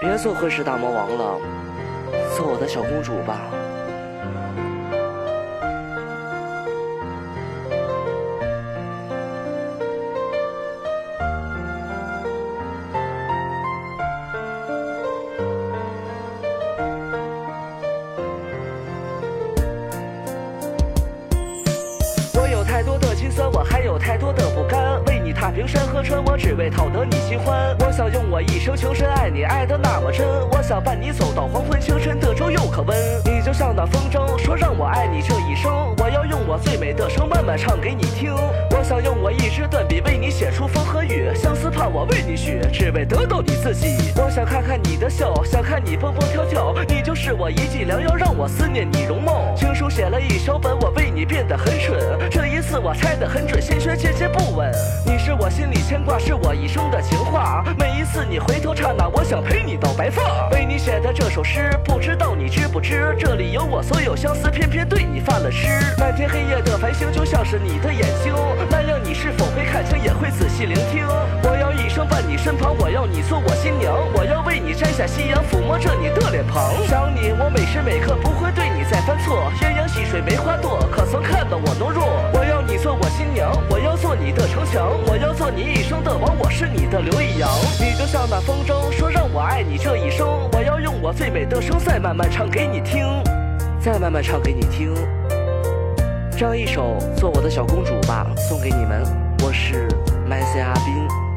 别做混世大魔王了，做我的小公主吧。我有太多的心酸，我还有太多的不甘。为你踏平山河川，我只为讨得你喜欢。我想用我一生情深爱你，爱得那么真。我想伴你走到黄昏，清晨的粥又可温。你就像那风筝，说让我爱你这一生。我要用我最美的声慢慢唱给你听。我想用我一支断笔为你写出风和雨，相思盼我为你许，只为得到你自己。我想看看你的笑，想看你蹦蹦跳跳，你就是我一剂良药，让我思念你容貌。情书写了一小本，我为你变得很蠢。这一次我猜的很准，心却渐渐不稳。你是我心里牵挂，是我一生的情话。每一次你回头刹那，我想陪你到白发。为你写的这首诗，不知道你知不知？这里有我所有相思，偏偏对你犯了痴。漫天黑夜的繁星，就像是你的眼睛，那样你是否会看清，也会仔细聆听？我要一生伴你身旁，我要你做我新娘，我要为你摘下夕阳，抚摸着你的脸庞。想你，我每时每刻不会对你再犯错。鸳鸯戏水梅花朵，可曾看到我懦弱？做我新娘，我要做你的城墙，我要做你一生的王，我是你的刘易阳。你就像那风筝，说让我爱你这一生。我要用我最美的声，再慢慢唱给你听，再慢慢唱给你听。这样一首《做我的小公主吧》送给你们，我是麦 C 阿斌。